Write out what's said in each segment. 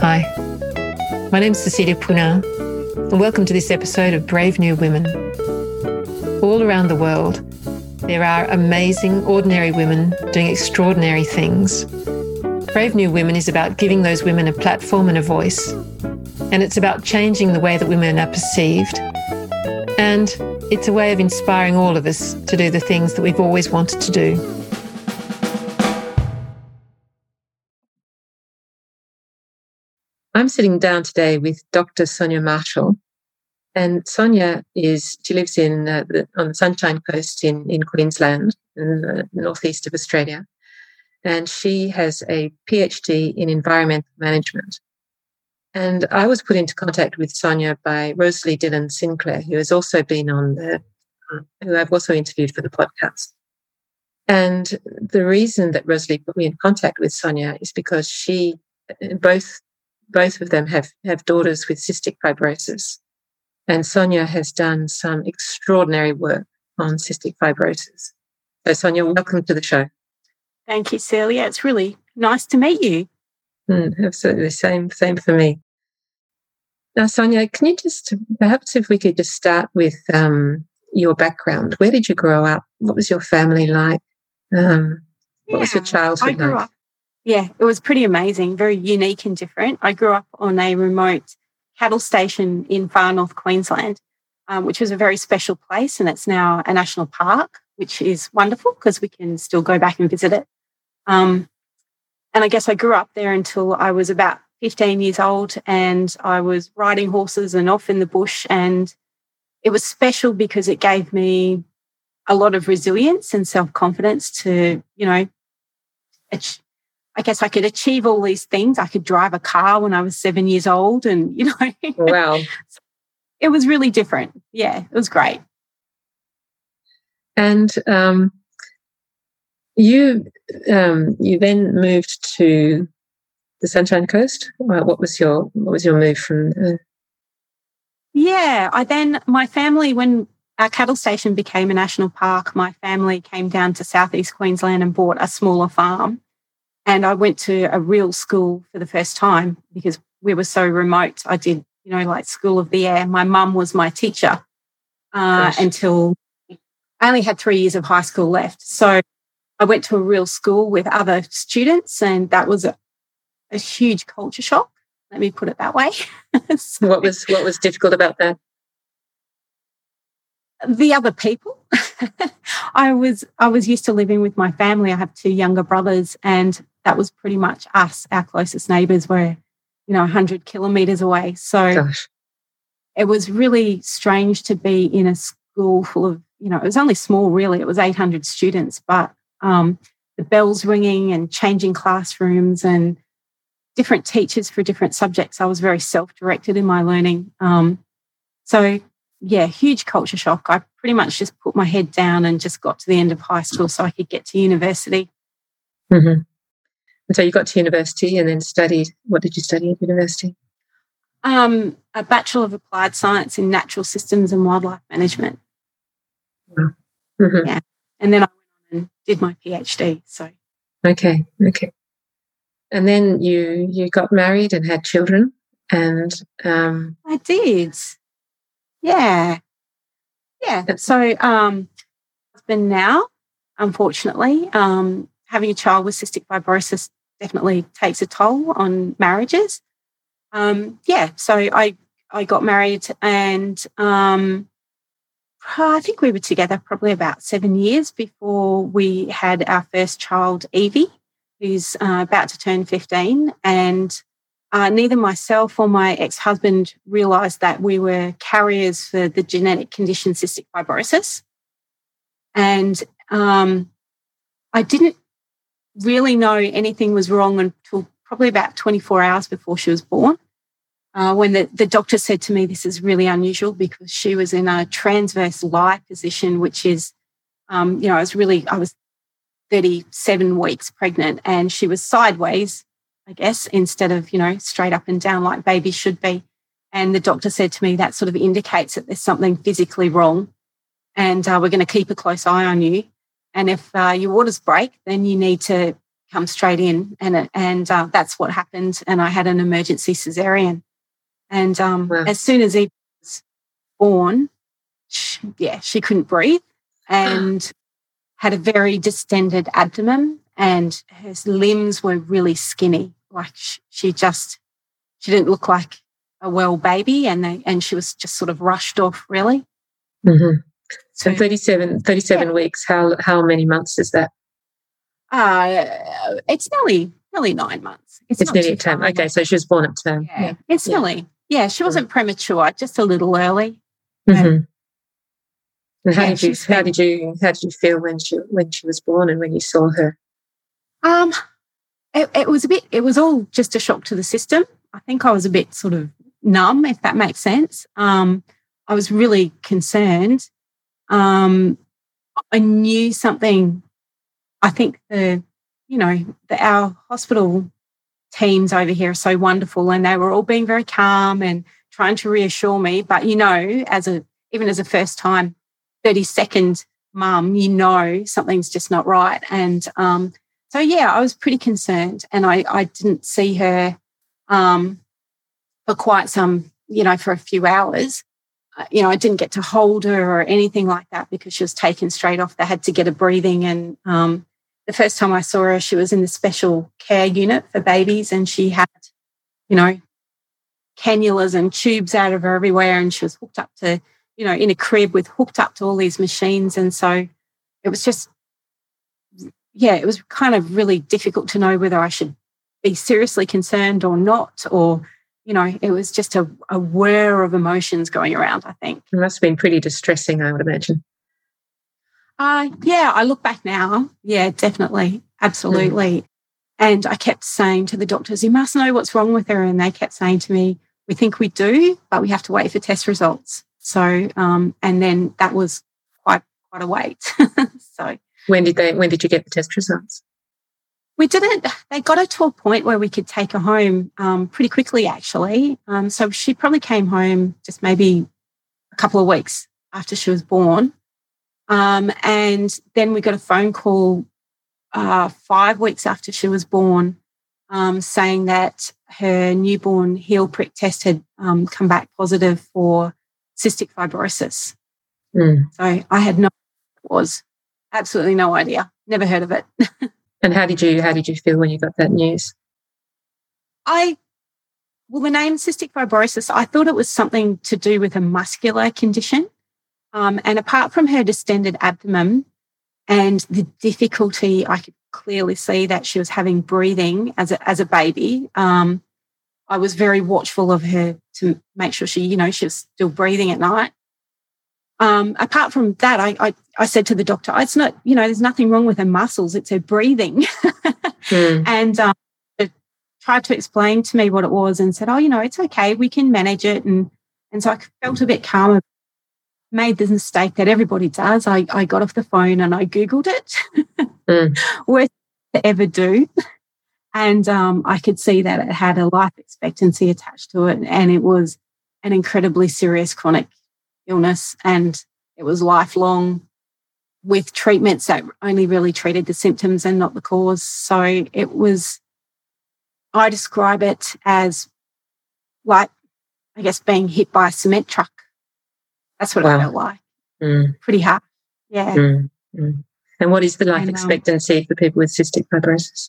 Hi, my name is Cecilia Puna, and welcome to this episode of Brave New Women. All around the world, there are amazing, ordinary women doing extraordinary things. Brave New Women is about giving those women a platform and a voice, and it's about changing the way that women are perceived. And it's a way of inspiring all of us to do the things that we've always wanted to do. I'm sitting down today with Dr. Sonia Marshall. And Sonia is, she lives in uh, the, on the Sunshine Coast in, in Queensland, in the northeast of Australia. And she has a PhD in environmental management. And I was put into contact with Sonia by Rosalie Dillon Sinclair, who has also been on the, who I've also interviewed for the podcast. And the reason that Rosalie put me in contact with Sonia is because she, both both of them have, have daughters with cystic fibrosis. And Sonia has done some extraordinary work on cystic fibrosis. So, Sonia, welcome to the show. Thank you, Celia. It's really nice to meet you. Mm, absolutely. Same, same for me. Now, Sonia, can you just perhaps if we could just start with um, your background? Where did you grow up? What was your family like? Um, what yeah, was your childhood I grew like? Up, yeah, it was pretty amazing, very unique and different. I grew up on a remote cattle station in far north Queensland, um, which was a very special place, and it's now a national park, which is wonderful because we can still go back and visit it. Um, and I guess I grew up there until I was about 15 years old, and I was riding horses and off in the bush, and it was special because it gave me a lot of resilience and self confidence to, you know, I guess I could achieve all these things. I could drive a car when I was seven years old, and you know, wow, it was really different. Yeah, it was great. And um, you um, you then moved to the Sunshine Coast. What was your what was your move from? Uh... Yeah, I then my family when our cattle station became a national park, my family came down to southeast Queensland and bought a smaller farm. And I went to a real school for the first time because we were so remote. I did, you know, like School of the Air. My mum was my teacher uh, until I only had three years of high school left. So I went to a real school with other students, and that was a, a huge culture shock. Let me put it that way. so, what was what was difficult about that? The other people. I was I was used to living with my family. I have two younger brothers, and that was pretty much us. Our closest neighbours were, you know, 100 kilometres away. So Gosh. it was really strange to be in a school full of, you know, it was only small, really. It was 800 students, but um, the bells ringing and changing classrooms and different teachers for different subjects. I was very self directed in my learning. Um, so, yeah, huge culture shock. I pretty much just put my head down and just got to the end of high school so I could get to university. Mm-hmm. And so you got to university and then studied. What did you study at university? Um, a Bachelor of Applied Science in Natural Systems and Wildlife Management. Mm-hmm. Yeah. And then I went on and did my PhD. So. Okay. Okay. And then you you got married and had children, and um, I did. Yeah. Yeah. So, um, husband now, unfortunately, um, having a child with cystic fibrosis definitely takes a toll on marriages. Um, yeah, so I I got married and um, I think we were together probably about seven years before we had our first child, Evie, who's uh, about to turn 15. And uh, neither myself or my ex husband realized that we were carriers for the genetic condition cystic fibrosis. And um, I didn't really know anything was wrong until probably about 24 hours before she was born. Uh, when the, the doctor said to me, This is really unusual because she was in a transverse lie position, which is, um, you know, I was really, I was 37 weeks pregnant and she was sideways, I guess, instead of, you know, straight up and down like babies should be. And the doctor said to me, That sort of indicates that there's something physically wrong and uh, we're going to keep a close eye on you. And if uh, your waters break, then you need to come straight in, and and uh, that's what happened. And I had an emergency cesarean, and um, wow. as soon as he was born, she, yeah, she couldn't breathe and had a very distended abdomen, and her limbs were really skinny. Like she just she didn't look like a well baby, and they and she was just sort of rushed off really. Mm-hmm. So 37, 37 yeah. weeks. How how many months is that? Uh, it's nearly nearly nine months. It's, it's nearly term. Okay, so she was born at term. Yeah, yeah. it's yeah. nearly. Yeah, she wasn't mm-hmm. premature, just a little early. Mm-hmm. And how did you how did you how did you feel when she when she was born and when you saw her? Um, it, it was a bit. It was all just a shock to the system. I think I was a bit sort of numb, if that makes sense. Um, I was really concerned. Um, I knew something I think the, you know, the, our hospital teams over here are so wonderful and they were all being very calm and trying to reassure me. But, you know, as a, even as a first time 30 second mum, you know, something's just not right. And, um, so yeah, I was pretty concerned and I, I didn't see her, um, for quite some, you know, for a few hours. Uh, you know, I didn't get to hold her or anything like that because she was taken straight off. They had to get a breathing and, um, the first time I saw her, she was in the special care unit for babies and she had, you know, cannulas and tubes out of her everywhere. And she was hooked up to, you know, in a crib with hooked up to all these machines. And so it was just, yeah, it was kind of really difficult to know whether I should be seriously concerned or not, or, you know, it was just a, a whir of emotions going around, I think. It must have been pretty distressing, I would imagine. Uh, yeah, I look back now. Yeah, definitely. Absolutely. Mm. And I kept saying to the doctors, you must know what's wrong with her. And they kept saying to me, we think we do, but we have to wait for test results. So, um, and then that was quite, quite a wait. so when did they, when did you get the test results? We didn't, they got her to a point where we could take her home, um, pretty quickly actually. Um, so she probably came home just maybe a couple of weeks after she was born. Um, and then we got a phone call uh, five weeks after she was born um, saying that her newborn heel prick test had um, come back positive for cystic fibrosis. Mm. So I had no it was absolutely no idea, never heard of it. and how did you how did you feel when you got that news? I well, the name cystic fibrosis, I thought it was something to do with a muscular condition. Um, and apart from her distended abdomen and the difficulty, I could clearly see that she was having breathing as a, as a baby. Um, I was very watchful of her to make sure she, you know, she was still breathing at night. Um, apart from that, I, I, I, said to the doctor, it's not, you know, there's nothing wrong with her muscles, it's her breathing. mm. And um, tried to explain to me what it was and said, oh, you know, it's okay, we can manage it. And, and so I felt a bit calmer made the mistake that everybody does. I, I got off the phone and I Googled it. mm. Worst to ever do. And um, I could see that it had a life expectancy attached to it. And it was an incredibly serious chronic illness. And it was lifelong with treatments that only really treated the symptoms and not the cause. So it was, I describe it as like, I guess, being hit by a cement truck that's what wow. I felt like. Mm. Pretty hard. Yeah. Mm. Mm. And what is the life and, um, expectancy for people with cystic fibrosis?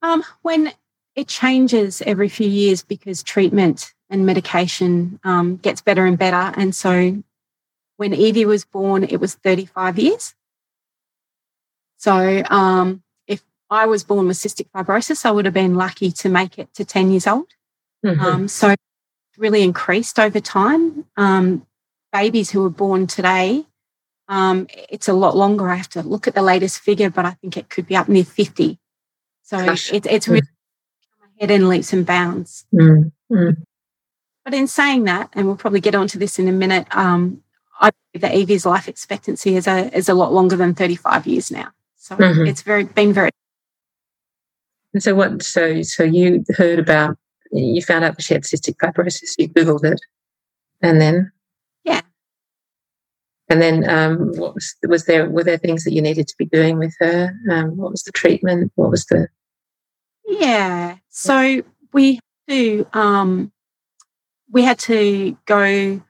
Um, when it changes every few years because treatment and medication um, gets better and better. And so when Evie was born, it was 35 years. So um, if I was born with cystic fibrosis, I would have been lucky to make it to 10 years old. Mm-hmm. Um, so really increased over time. Um, babies who are born today, um, it's a lot longer. I have to look at the latest figure, but I think it could be up near 50. So it, it's really mm. head in leaps and bounds. Mm. Mm. But in saying that, and we'll probably get onto this in a minute, um, I believe that Evie's life expectancy is a is a lot longer than 35 years now. So mm-hmm. it's very been very. And so what? So so you heard about you found out that she had cystic fibrosis. You googled it, and then yeah, And then, um, what was was there? Were there things that you needed to be doing with her? Um, what was the treatment? What was the? Yeah, so we do. Um, we had to go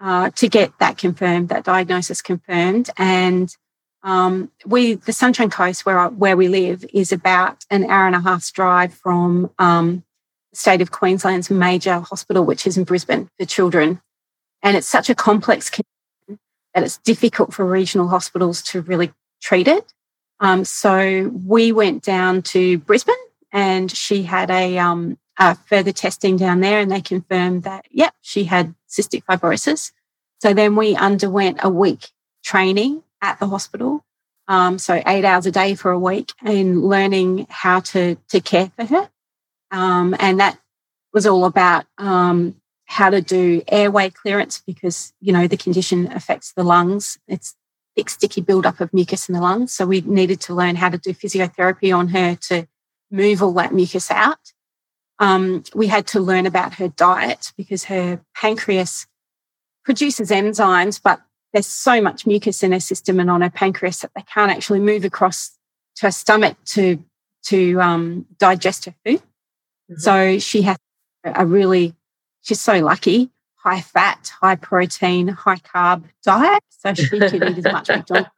uh, to get that confirmed, that diagnosis confirmed, and um, we the Sunshine Coast, where where we live, is about an hour and a half's drive from um, the state of Queensland's major hospital, which is in Brisbane for children, and it's such a complex condition that it's difficult for regional hospitals to really treat it. Um, so we went down to Brisbane, and she had a, a further testing down there, and they confirmed that yep, she had cystic fibrosis. So then we underwent a week training at the hospital. Um, so eight hours a day for a week and learning how to, to care for her. Um, and that was all about um, how to do airway clearance because, you know, the condition affects the lungs. It's thick, sticky buildup of mucus in the lungs. So we needed to learn how to do physiotherapy on her to move all that mucus out. Um, we had to learn about her diet because her pancreas produces enzymes, but there's so much mucus in her system and on her pancreas that they can't actually move across to her stomach to to um, digest her food. Mm-hmm. So she has a really she's so lucky high fat, high protein, high carb diet. So she can eat as much McDonald's,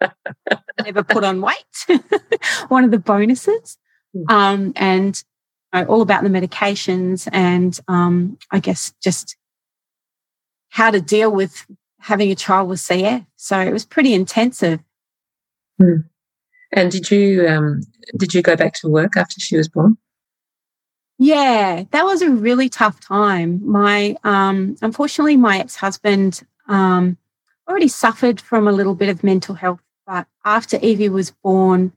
never put on weight. One of the bonuses. Hmm. Um, and know, all about the medications and um, I guess just how to deal with having a child with CF. So it was pretty intensive. Hmm. And did you um, did you go back to work after she was born? Yeah, that was a really tough time. My um, unfortunately, my ex husband um, already suffered from a little bit of mental health, but after Evie was born,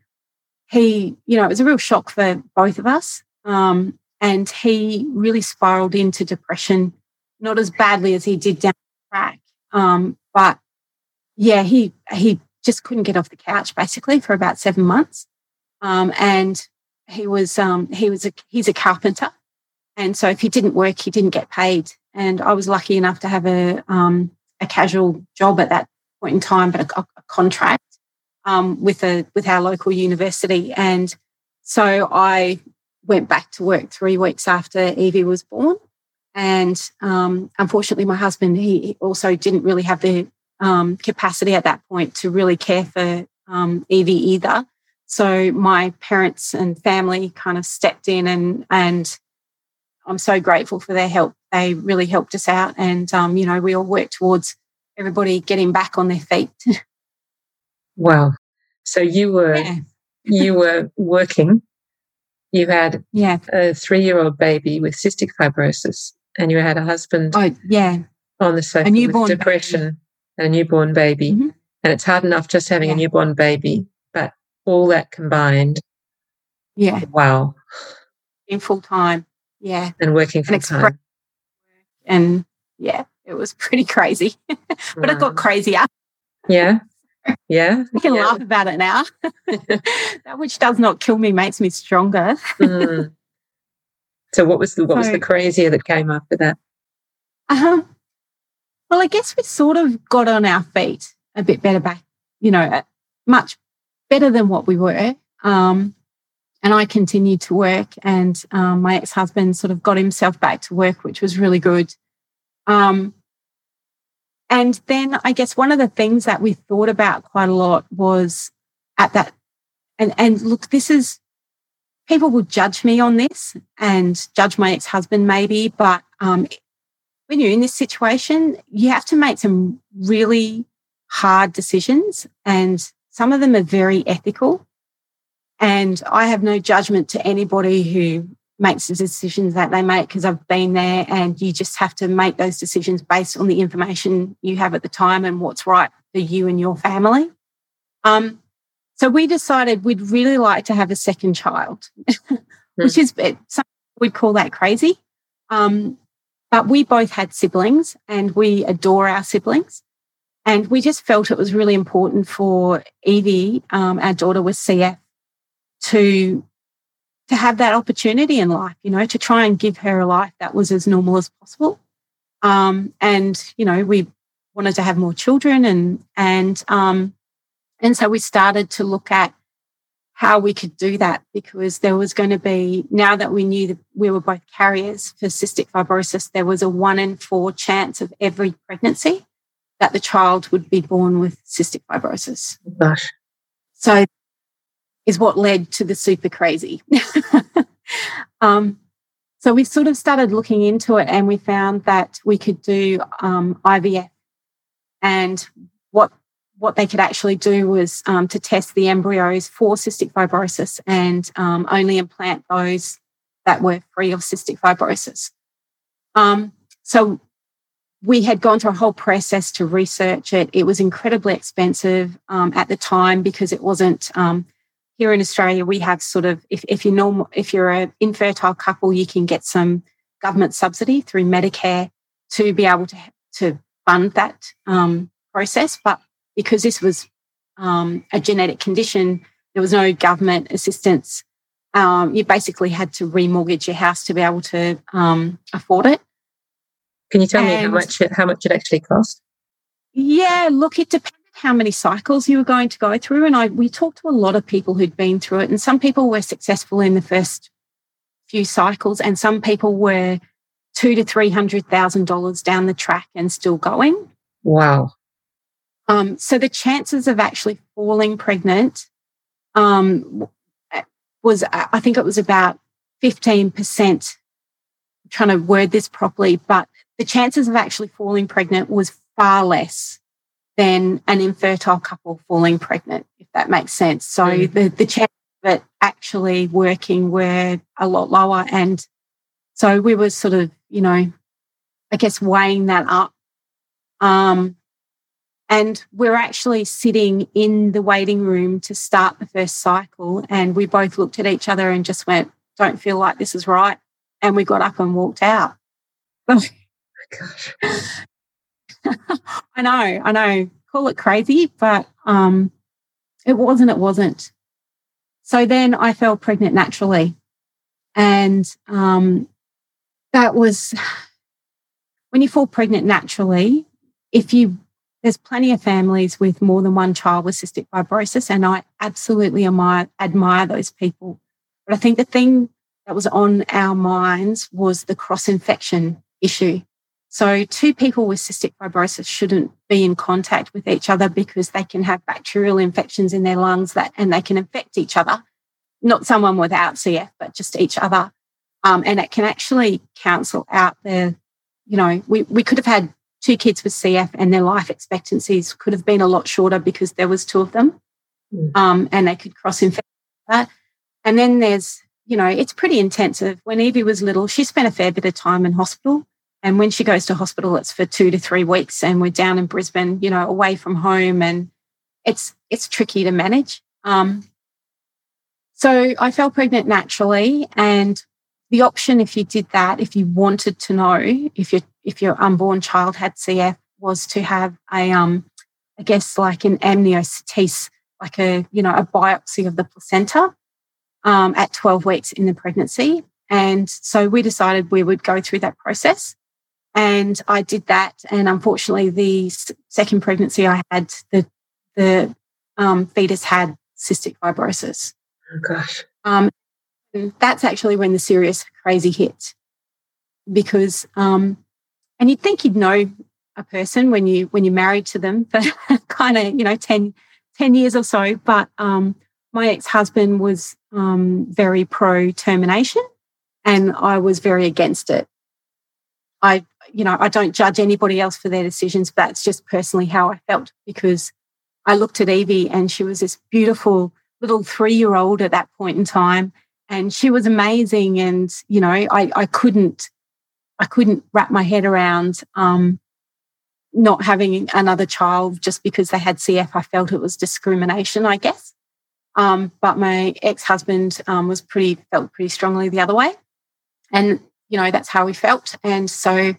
he, you know, it was a real shock for both of us, um, and he really spiraled into depression. Not as badly as he did down the track, um, but yeah, he he just couldn't get off the couch basically for about seven months. Um, and he was um, he was a he's a carpenter, and so if he didn't work, he didn't get paid. And I was lucky enough to have a um, a casual job at that point in time, but a, a contract um, with a with our local university. And so I went back to work three weeks after Evie was born, and um, unfortunately, my husband, he also didn't really have the um, capacity at that point to really care for um, Evie either. So my parents and family kind of stepped in and, and I'm so grateful for their help. They really helped us out. And, um, you know, we all worked towards everybody getting back on their feet. wow. So you were, yeah. you were working. You had yeah. a three year old baby with cystic fibrosis and you had a husband oh, yeah. on the sofa with depression baby. and a newborn baby. Mm-hmm. And it's hard enough just having yeah. a newborn baby, but all that combined. Yeah. Wow. In full time. Yeah. And working full time. And yeah, it was pretty crazy. but wow. it got crazier. Yeah. Yeah. I can yeah. laugh about it now. that which does not kill me makes me stronger. mm. So what was the what so, was the crazier that came after that? Um, well, I guess we sort of got on our feet a bit better back, you know, uh, much better than what we were. Um, and I continued to work, and um, my ex husband sort of got himself back to work, which was really good. Um, and then I guess one of the things that we thought about quite a lot was at that, and, and look, this is people will judge me on this and judge my ex husband, maybe. But um, when you're in this situation, you have to make some really hard decisions, and some of them are very ethical. And I have no judgment to anybody who makes the decisions that they make because I've been there and you just have to make those decisions based on the information you have at the time and what's right for you and your family. Um, so we decided we'd really like to have a second child, which is we'd call that crazy. Um, but we both had siblings and we adore our siblings. And we just felt it was really important for Evie, um, our daughter with CF, to to have that opportunity in life, you know, to try and give her a life that was as normal as possible. Um, and you know, we wanted to have more children and and um and so we started to look at how we could do that because there was going to be now that we knew that we were both carriers for cystic fibrosis there was a 1 in 4 chance of every pregnancy that the child would be born with cystic fibrosis Gosh. so is what led to the super crazy um, so we sort of started looking into it and we found that we could do um, ivf and what what they could actually do was um, to test the embryos for cystic fibrosis and um, only implant those that were free of cystic fibrosis. Um, so we had gone through a whole process to research it. It was incredibly expensive um, at the time because it wasn't um, here in Australia. We have sort of if, if you're normal, if you're an infertile couple, you can get some government subsidy through Medicare to be able to to fund that um, process. But because this was um, a genetic condition, there was no government assistance. Um, you basically had to remortgage your house to be able to um, afford it. Can you tell and, me how much it, how much it actually cost? Yeah, look, it depended how many cycles you were going to go through, and I we talked to a lot of people who'd been through it, and some people were successful in the first few cycles, and some people were two to three hundred thousand dollars down the track and still going. Wow. Um, so the chances of actually falling pregnant um, was, I think it was about 15%. I'm trying to word this properly, but the chances of actually falling pregnant was far less than an infertile couple falling pregnant, if that makes sense. So mm. the, the chance of it actually working were a lot lower. And so we were sort of, you know, I guess weighing that up. Um, and we're actually sitting in the waiting room to start the first cycle. And we both looked at each other and just went, don't feel like this is right. And we got up and walked out. Oh, gosh. I know, I know. Call it crazy, but um, it wasn't, it wasn't. So then I fell pregnant naturally. And um, that was when you fall pregnant naturally, if you there's plenty of families with more than one child with cystic fibrosis, and I absolutely admire, admire those people. But I think the thing that was on our minds was the cross infection issue. So, two people with cystic fibrosis shouldn't be in contact with each other because they can have bacterial infections in their lungs that, and they can infect each other. Not someone without CF, but just each other. Um, and it can actually cancel out the, you know, we, we could have had two kids with CF and their life expectancies could have been a lot shorter because there was two of them mm. um, and they could cross infect that. And then there's, you know, it's pretty intensive. When Evie was little, she spent a fair bit of time in hospital. And when she goes to hospital, it's for two to three weeks. And we're down in Brisbane, you know, away from home. And it's it's tricky to manage. Um, so I fell pregnant naturally. And the option, if you did that, if you wanted to know if your if your unborn child had CF, was to have a um, I guess like an amniocentesis, like a you know a biopsy of the placenta um, at 12 weeks in the pregnancy. And so we decided we would go through that process. And I did that. And unfortunately, the second pregnancy I had, the the um, fetus had cystic fibrosis. Oh gosh. Um, that's actually when the serious crazy hit because um and you'd think you'd know a person when you when you're married to them for kind of you know 10, 10 years or so but um my ex-husband was um very pro termination and I was very against it I you know I don't judge anybody else for their decisions but that's just personally how I felt because I looked at Evie and she was this beautiful little 3-year-old at that point in time and she was amazing. And, you know, I, I couldn't, I couldn't wrap my head around, um, not having another child just because they had CF. I felt it was discrimination, I guess. Um, but my ex-husband um, was pretty felt pretty strongly the other way, and you know that's how we felt. And so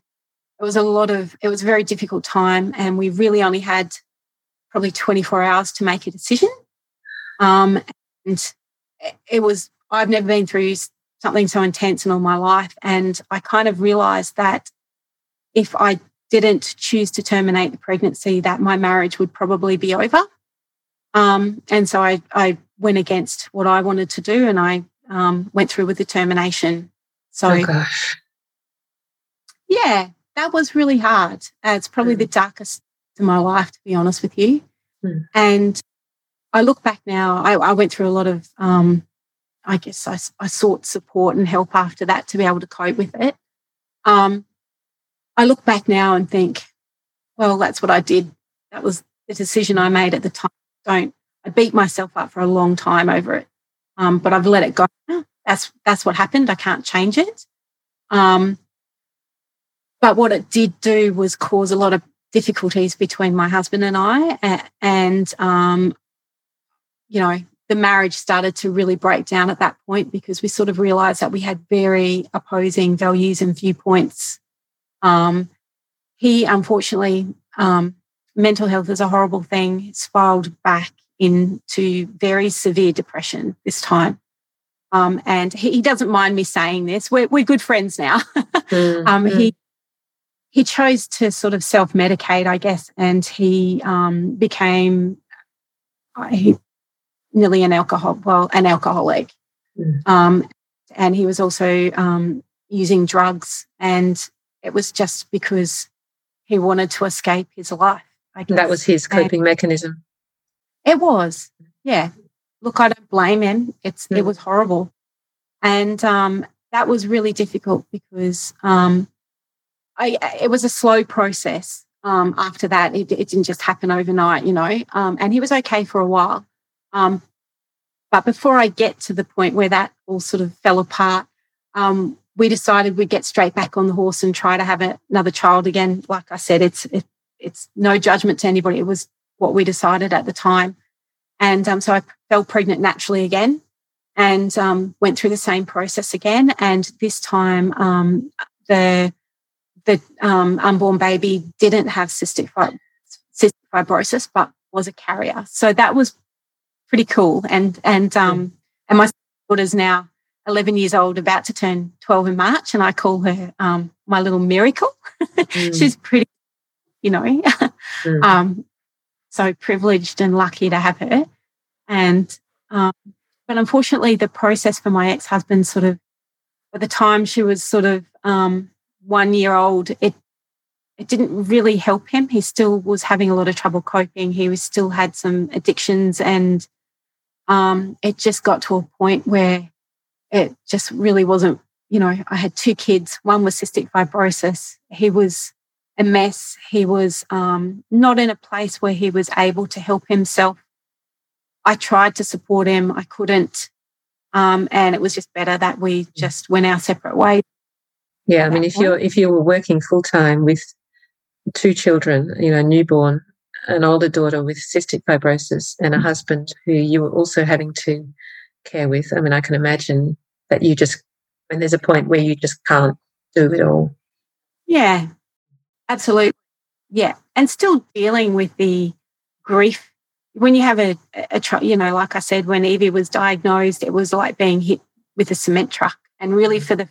it was a lot of it was a very difficult time, and we really only had probably 24 hours to make a decision. Um, and it was I've never been through something so intense in all my life. And I kind of realized that if I didn't choose to terminate the pregnancy, that my marriage would probably be over. Um, and so I, I went against what I wanted to do and I um, went through with the termination. So, oh gosh. yeah, that was really hard. Uh, it's probably mm. the darkest in my life, to be honest with you. Mm. And I look back now, I, I went through a lot of, um, I guess I, I, sought support and help after that to be able to cope with it. Um, I look back now and think, well, that's what I did. That was the decision I made at the time. Don't, I beat myself up for a long time over it. Um, but I've let it go. That's, that's what happened. I can't change it. Um, but what it did do was cause a lot of difficulties between my husband and I. And, um, you know, the marriage started to really break down at that point because we sort of realized that we had very opposing values and viewpoints. Um, he, unfortunately, um, mental health is a horrible thing, spiraled back into very severe depression this time. Um, and he, he, doesn't mind me saying this. We're, we're good friends now. mm, um, mm. He he chose to sort of self medicate, I guess, and he um, became uh, he, nearly an alcohol, well, an alcoholic. Mm. Um, and he was also um, using drugs, and it was just because he wanted to escape his life. That was his coping and mechanism. It was, yeah. Look, I don't blame him. It's mm. it was horrible, and um, that was really difficult because um, I, it was a slow process. Um, after that, it, it, didn't just happen overnight, you know. Um, and he was okay for a while. Um, but before I get to the point where that all sort of fell apart, um, we decided we'd get straight back on the horse and try to have a, another child again. Like I said, it's it, it's no judgment to anybody. It was what we decided at the time, and um, so I fell pregnant naturally again, and um, went through the same process again. And this time, the the um, unborn baby didn't have cystic, cystic fibrosis, but was a carrier. So that was pretty cool. And and um, and my daughter's now 11 years old, about to turn 12 in March, and I call her um, my little miracle. Mm. She's pretty, you know, mm. um, so privileged and lucky to have her. And um, but unfortunately, the process for my ex-husband sort of, by the time she was sort of um, one year old, it it didn't really help him. He still was having a lot of trouble coping. He was still had some addictions, and um, it just got to a point where it just really wasn't. You know, I had two kids. One was cystic fibrosis. He was a mess. He was um, not in a place where he was able to help himself. I tried to support him. I couldn't. Um, and it was just better that we just went our separate ways. Yeah, I mean, if you're if you were working full time with two children, you know, a newborn, an older daughter with cystic fibrosis, and a mm-hmm. husband who you were also having to care with, I mean, I can imagine that you just when there's a point where you just can't do it all. Yeah, absolutely. Yeah, and still dealing with the grief when you have a, a, a you know, like I said, when Evie was diagnosed, it was like being hit with a cement truck. And really, mm. for the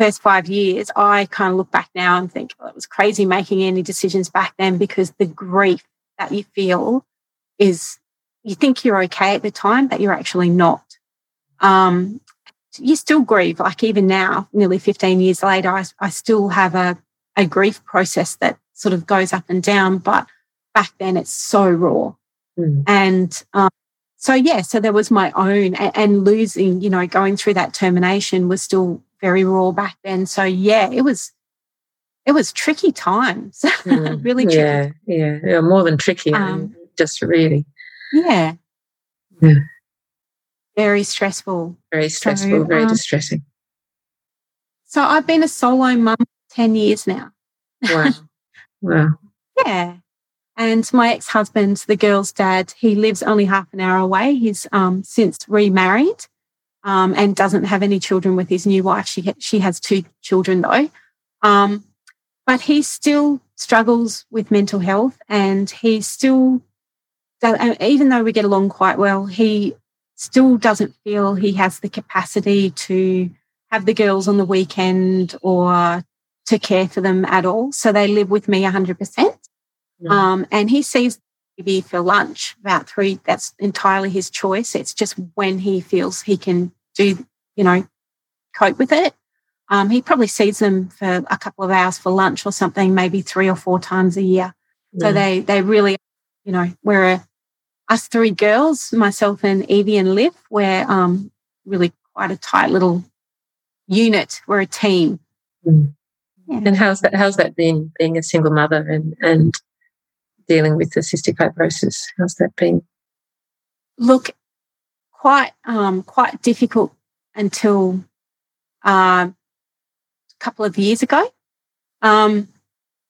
first five years, I kind of look back now and think, well, it was crazy making any decisions back then because the grief that you feel is you think you're okay at the time, but you're actually not. Um, you still grieve, like even now, nearly 15 years later, I, I still have a, a grief process that sort of goes up and down, but back then it's so raw. Mm. And um, so, yeah, so there was my own, and, and losing, you know, going through that termination was still very raw back then. So yeah, it was it was tricky times. Mm, really tricky. Yeah, yeah, yeah, more than tricky. Um, just really. Yeah. Yeah. Very stressful. Very stressful, so, very um, distressing. So I've been a solo mum 10 years now. Wow. wow. yeah. And my ex husband, the girl's dad, he lives only half an hour away. He's um, since remarried um, and doesn't have any children with his new wife. She, she has two children though. Um, but he still struggles with mental health and he still, even though we get along quite well, he still doesn't feel he has the capacity to have the girls on the weekend or to care for them at all. So they live with me 100%. Um, and he sees maybe for lunch about three. That's entirely his choice. It's just when he feels he can do, you know, cope with it. Um, he probably sees them for a couple of hours for lunch or something, maybe three or four times a year. Yeah. So they they really, you know, we're a, us three girls, myself and Evie and Liv, we're um, really quite a tight little unit. We're a team. Mm. Yeah. And how's that? How's that been being a single mother and and dealing with the cystic fibrosis? How's that been? Look, quite um, quite difficult until uh, a couple of years ago. Um,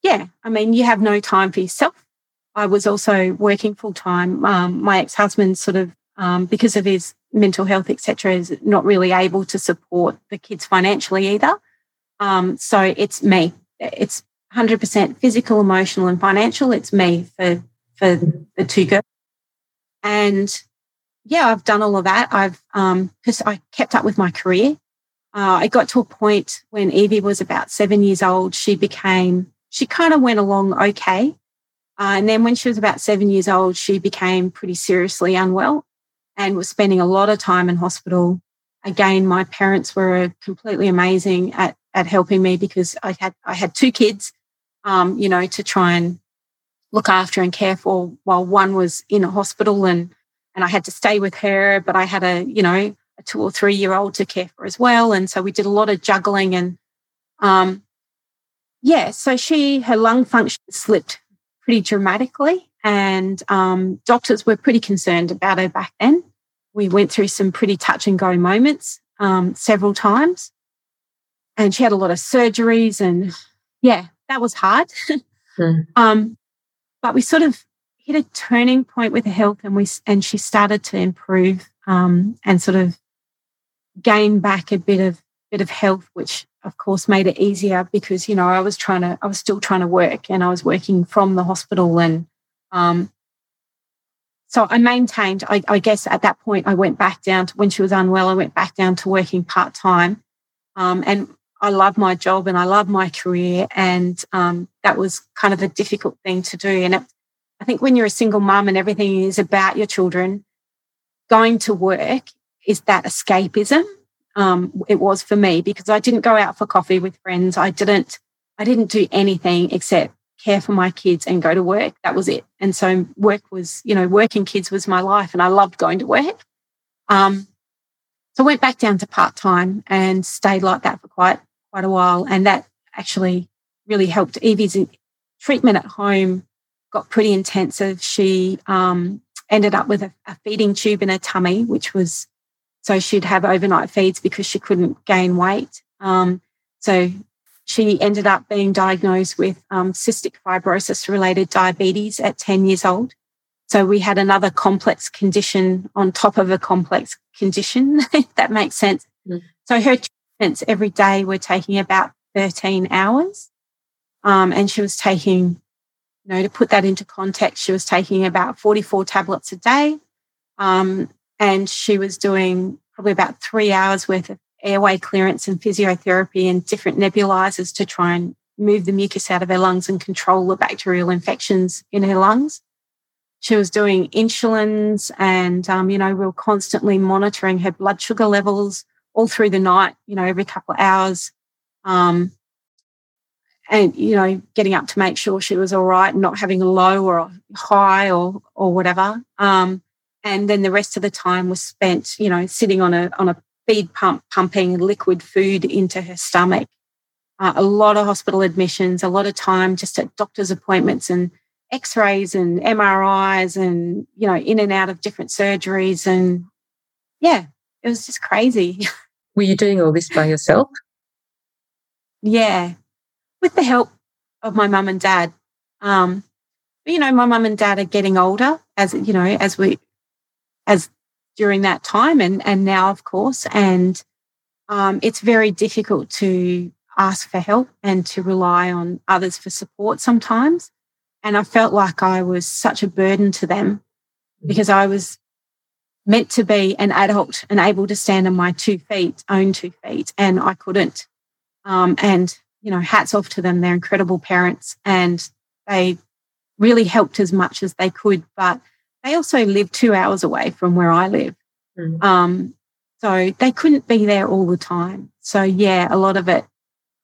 yeah, I mean, you have no time for yourself. I was also working full time. Um, my ex husband, sort of, um, because of his mental health, etc., is not really able to support the kids financially either. Um, so it's me. It's 100% physical, emotional, and financial. It's me for for the two girls. And yeah, I've done all of that. I've um, I kept up with my career. Uh, I got to a point when Evie was about seven years old. She became she kind of went along okay, uh, and then when she was about seven years old, she became pretty seriously unwell and was spending a lot of time in hospital. Again, my parents were completely amazing at at helping me because I had I had two kids um, you know, to try and look after and care for while one was in a hospital and and I had to stay with her, but I had a, you know, a two or three year old to care for as well. And so we did a lot of juggling and um yeah, so she her lung function slipped pretty dramatically and um, doctors were pretty concerned about her back then. We went through some pretty touch and go moments um, several times. And she had a lot of surgeries and yeah, that was hard. mm. um, but we sort of hit a turning point with her health and we and she started to improve um, and sort of gain back a bit of bit of health, which of course made it easier because you know I was trying to I was still trying to work and I was working from the hospital and um, so I maintained. I, I, guess at that point I went back down to when she was unwell. I went back down to working part time, um, and I love my job and I love my career. And um, that was kind of a difficult thing to do. And it, I think when you're a single mum and everything is about your children, going to work is that escapism. Um, it was for me because I didn't go out for coffee with friends. I didn't. I didn't do anything except care for my kids and go to work. That was it. And so work was, you know, working kids was my life, and I loved going to work. Um, so I went back down to part time and stayed like that for quite quite a while. And that actually really helped. Evie's treatment at home got pretty intensive. She um, ended up with a, a, feeding tube in her tummy, which was so she'd have overnight feeds because she couldn't gain weight. Um, so she ended up being diagnosed with um, cystic fibrosis related diabetes at 10 years old. So we had another complex condition on top of a complex condition, if that makes sense. Mm. So her every day we were taking about 13 hours. Um, and she was taking, you know, to put that into context, she was taking about 44 tablets a day. Um, and she was doing probably about three hours worth of airway clearance and physiotherapy and different nebulizers to try and move the mucus out of her lungs and control the bacterial infections in her lungs. She was doing insulins and, um, you know, we were constantly monitoring her blood sugar levels all through the night, you know, every couple of hours. Um, and, you know, getting up to make sure she was all right and not having a low or a high or, or whatever. Um, and then the rest of the time was spent, you know, sitting on a, on a feed pump, pumping liquid food into her stomach. Uh, a lot of hospital admissions, a lot of time just at doctor's appointments and x-rays and MRIs and, you know, in and out of different surgeries. And yeah, it was just crazy. Were you doing all this by yourself? Yeah, with the help of my mum and dad. Um, but, you know, my mum and dad are getting older as you know, as we as during that time and and now of course. And um, it's very difficult to ask for help and to rely on others for support sometimes. And I felt like I was such a burden to them because I was meant to be an adult and able to stand on my two feet, own two feet, and I couldn't. Um, and you know, hats off to them. They're incredible parents and they really helped as much as they could. But they also live two hours away from where I live. Mm. Um, so they couldn't be there all the time. So, yeah, a lot of it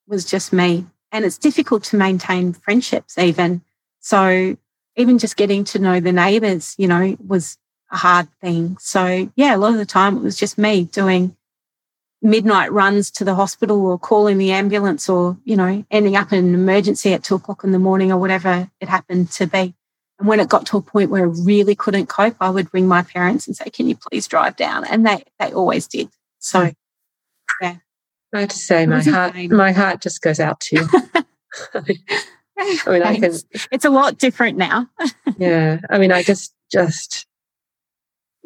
was just me. And it's difficult to maintain friendships, even. So, even just getting to know the neighbors, you know, was a hard thing. So, yeah, a lot of the time it was just me doing midnight runs to the hospital or calling the ambulance or, you know, ending up in an emergency at two o'clock in the morning or whatever it happened to be. And when it got to a point where I really couldn't cope, I would ring my parents and say, Can you please drive down? And they they always did. So hmm. yeah. I have to say my heart my heart just goes out to you. I mean I can it's a lot different now. yeah. I mean I just just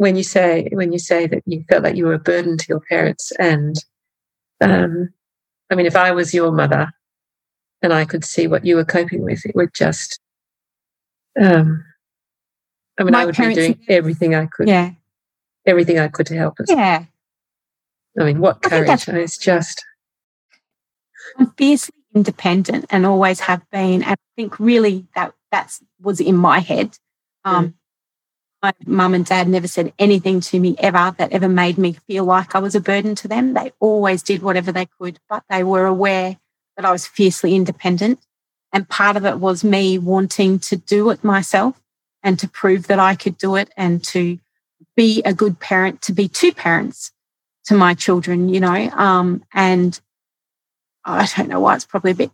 when you say when you say that you felt like you were a burden to your parents and um I mean if I was your mother and I could see what you were coping with, it would just um, I mean, My I would be doing everything I could. Yeah. Everything I could to help us. Yeah. I mean, what courage. It's just. I'm fiercely independent and always have been. And I think really that that's was in my head. Um, mm. My mum and dad never said anything to me ever that ever made me feel like I was a burden to them. They always did whatever they could, but they were aware that I was fiercely independent. And part of it was me wanting to do it myself and to prove that I could do it and to be a good parent, to be two parents to my children, you know. Um, and I don't know why it's probably a bit,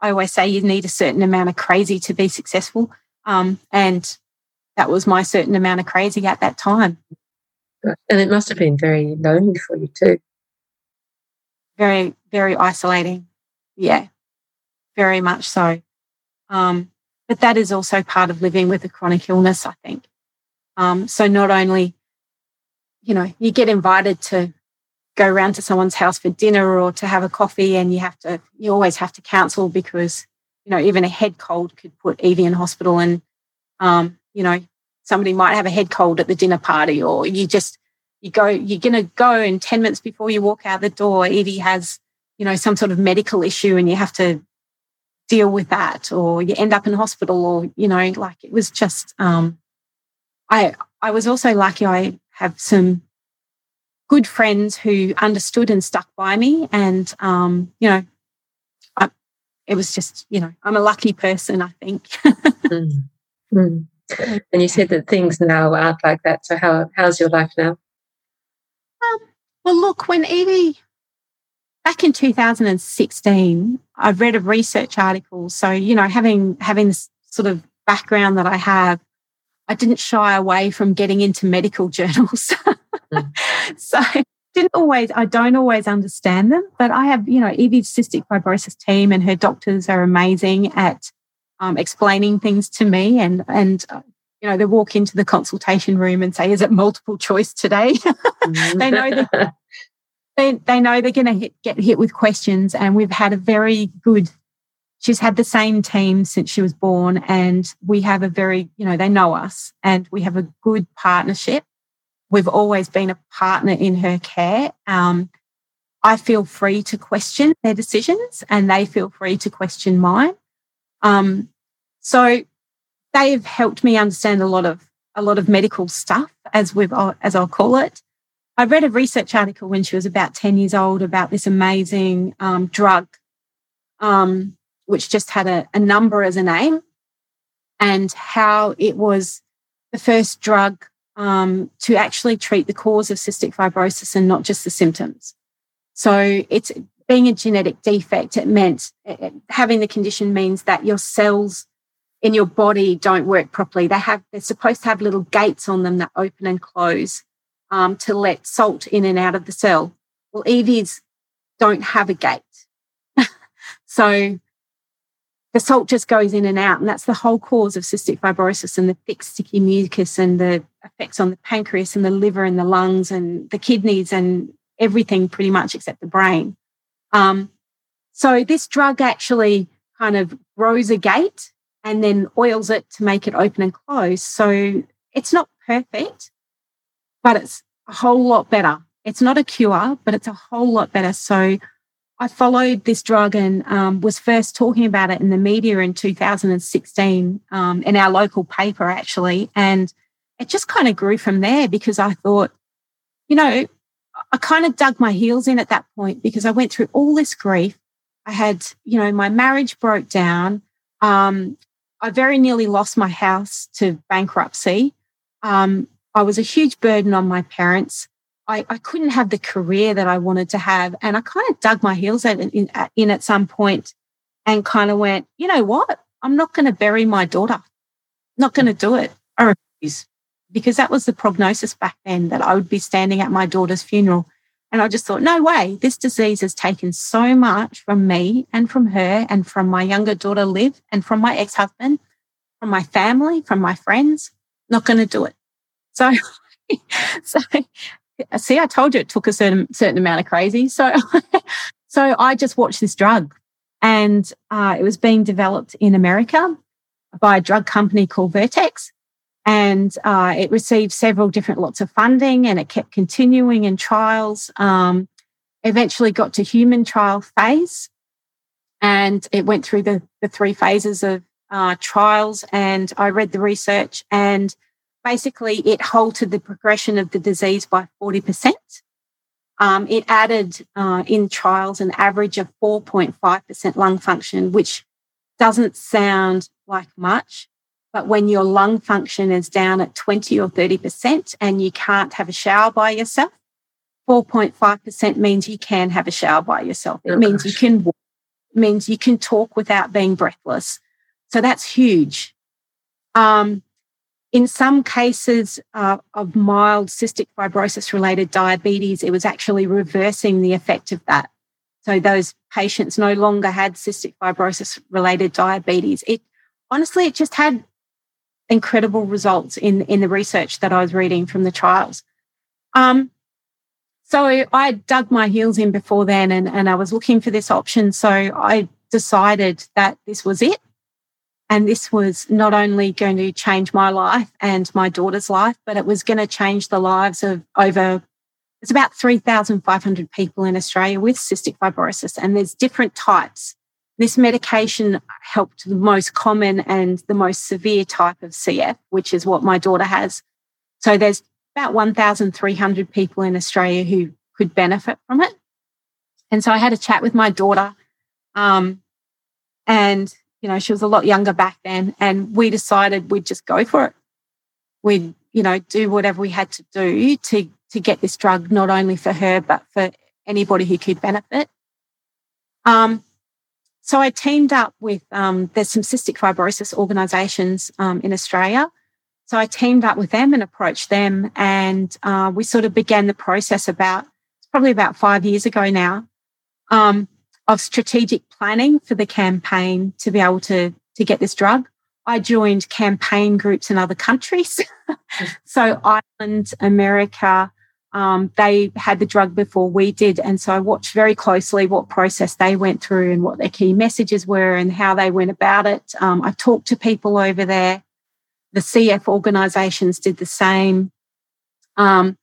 I always say you need a certain amount of crazy to be successful. Um, and that was my certain amount of crazy at that time. And it must have been very lonely for you too. Very, very isolating. Yeah very much so. Um, but that is also part of living with a chronic illness, I think. Um, so not only, you know, you get invited to go around to someone's house for dinner or to have a coffee, and you have to, you always have to counsel because, you know, even a head cold could put Evie in hospital, and, um, you know, somebody might have a head cold at the dinner party, or you just you go, you're going to go, and ten minutes before you walk out the door, Evie has, you know, some sort of medical issue, and you have to deal with that or you end up in hospital or you know like it was just um i i was also lucky i have some good friends who understood and stuck by me and um you know I, it was just you know i'm a lucky person i think mm. Mm. And you said that things now aren't like that so how how's your life now um, well look when evie back in 2016, I read a research article. So, you know, having having this sort of background that I have, I didn't shy away from getting into medical journals. mm. So didn't always I don't always understand them, but I have, you know, Evie's cystic fibrosis team and her doctors are amazing at um, explaining things to me and and uh, you know, they walk into the consultation room and say, "Is it multiple choice today?" they know that they, they know they're going to get hit with questions. And we've had a very good, she's had the same team since she was born. And we have a very, you know, they know us and we have a good partnership. We've always been a partner in her care. Um, I feel free to question their decisions and they feel free to question mine. Um, so they've helped me understand a lot of a lot of medical stuff, as we've as I'll call it. I read a research article when she was about 10 years old about this amazing um, drug, um, which just had a, a number as a name, and how it was the first drug um, to actually treat the cause of cystic fibrosis and not just the symptoms. So it's being a genetic defect. It meant it, having the condition means that your cells in your body don't work properly. They have they're supposed to have little gates on them that open and close um, to let salt in and out of the cell. Well, Evie's don't have a gate. so the salt just goes in and out. And that's the whole cause of cystic fibrosis and the thick, sticky mucus and the effects on the pancreas and the liver and the lungs and the kidneys and everything pretty much except the brain. Um, so this drug actually kind of grows a gate and then oils it to make it open and close. So it's not perfect, but it's a whole lot better. It's not a cure, but it's a whole lot better. So I followed this drug and um, was first talking about it in the media in 2016 um, in our local paper, actually. And it just kind of grew from there because I thought, you know, I kind of dug my heels in at that point because I went through all this grief. I had, you know, my marriage broke down. Um, I very nearly lost my house to bankruptcy. Um, I was a huge burden on my parents. I, I couldn't have the career that I wanted to have. And I kind of dug my heels in, in, in at some point and kind of went, you know what? I'm not going to bury my daughter. Not going to do it. I refuse. Because that was the prognosis back then that I would be standing at my daughter's funeral. And I just thought, no way, this disease has taken so much from me and from her and from my younger daughter, Liv, and from my ex husband, from my family, from my friends. Not going to do it. So, so see, I told you it took a certain certain amount of crazy. So, so I just watched this drug, and uh, it was being developed in America by a drug company called Vertex, and uh, it received several different lots of funding, and it kept continuing in trials. Um, eventually, got to human trial phase, and it went through the the three phases of uh, trials. And I read the research and basically it halted the progression of the disease by 40%. Um, it added uh, in trials an average of 4.5% lung function, which doesn't sound like much. But when your lung function is down at 20 or 30% and you can't have a shower by yourself, 4.5% means you can have a shower by yourself. It oh, means gosh. you can walk. It means you can talk without being breathless. So that's huge. Um, in some cases uh, of mild cystic fibrosis related diabetes, it was actually reversing the effect of that. So those patients no longer had cystic fibrosis related diabetes. It honestly, it just had incredible results in, in the research that I was reading from the trials. Um, so I dug my heels in before then and, and I was looking for this option. So I decided that this was it. And this was not only going to change my life and my daughter's life, but it was going to change the lives of over, it's about 3,500 people in Australia with cystic fibrosis. And there's different types. This medication helped the most common and the most severe type of CF, which is what my daughter has. So there's about 1,300 people in Australia who could benefit from it. And so I had a chat with my daughter. Um, and you know, she was a lot younger back then, and we decided we'd just go for it. We'd, you know, do whatever we had to do to to get this drug not only for her but for anybody who could benefit. Um, so I teamed up with um, there's some cystic fibrosis organisations um, in Australia. So I teamed up with them and approached them, and uh, we sort of began the process about it's probably about five years ago now. Um, of strategic planning for the campaign to be able to, to get this drug. I joined campaign groups in other countries. so Ireland, America, um, they had the drug before we did. And so I watched very closely what process they went through and what their key messages were and how they went about it. Um, I talked to people over there. The CF organizations did the same. Um,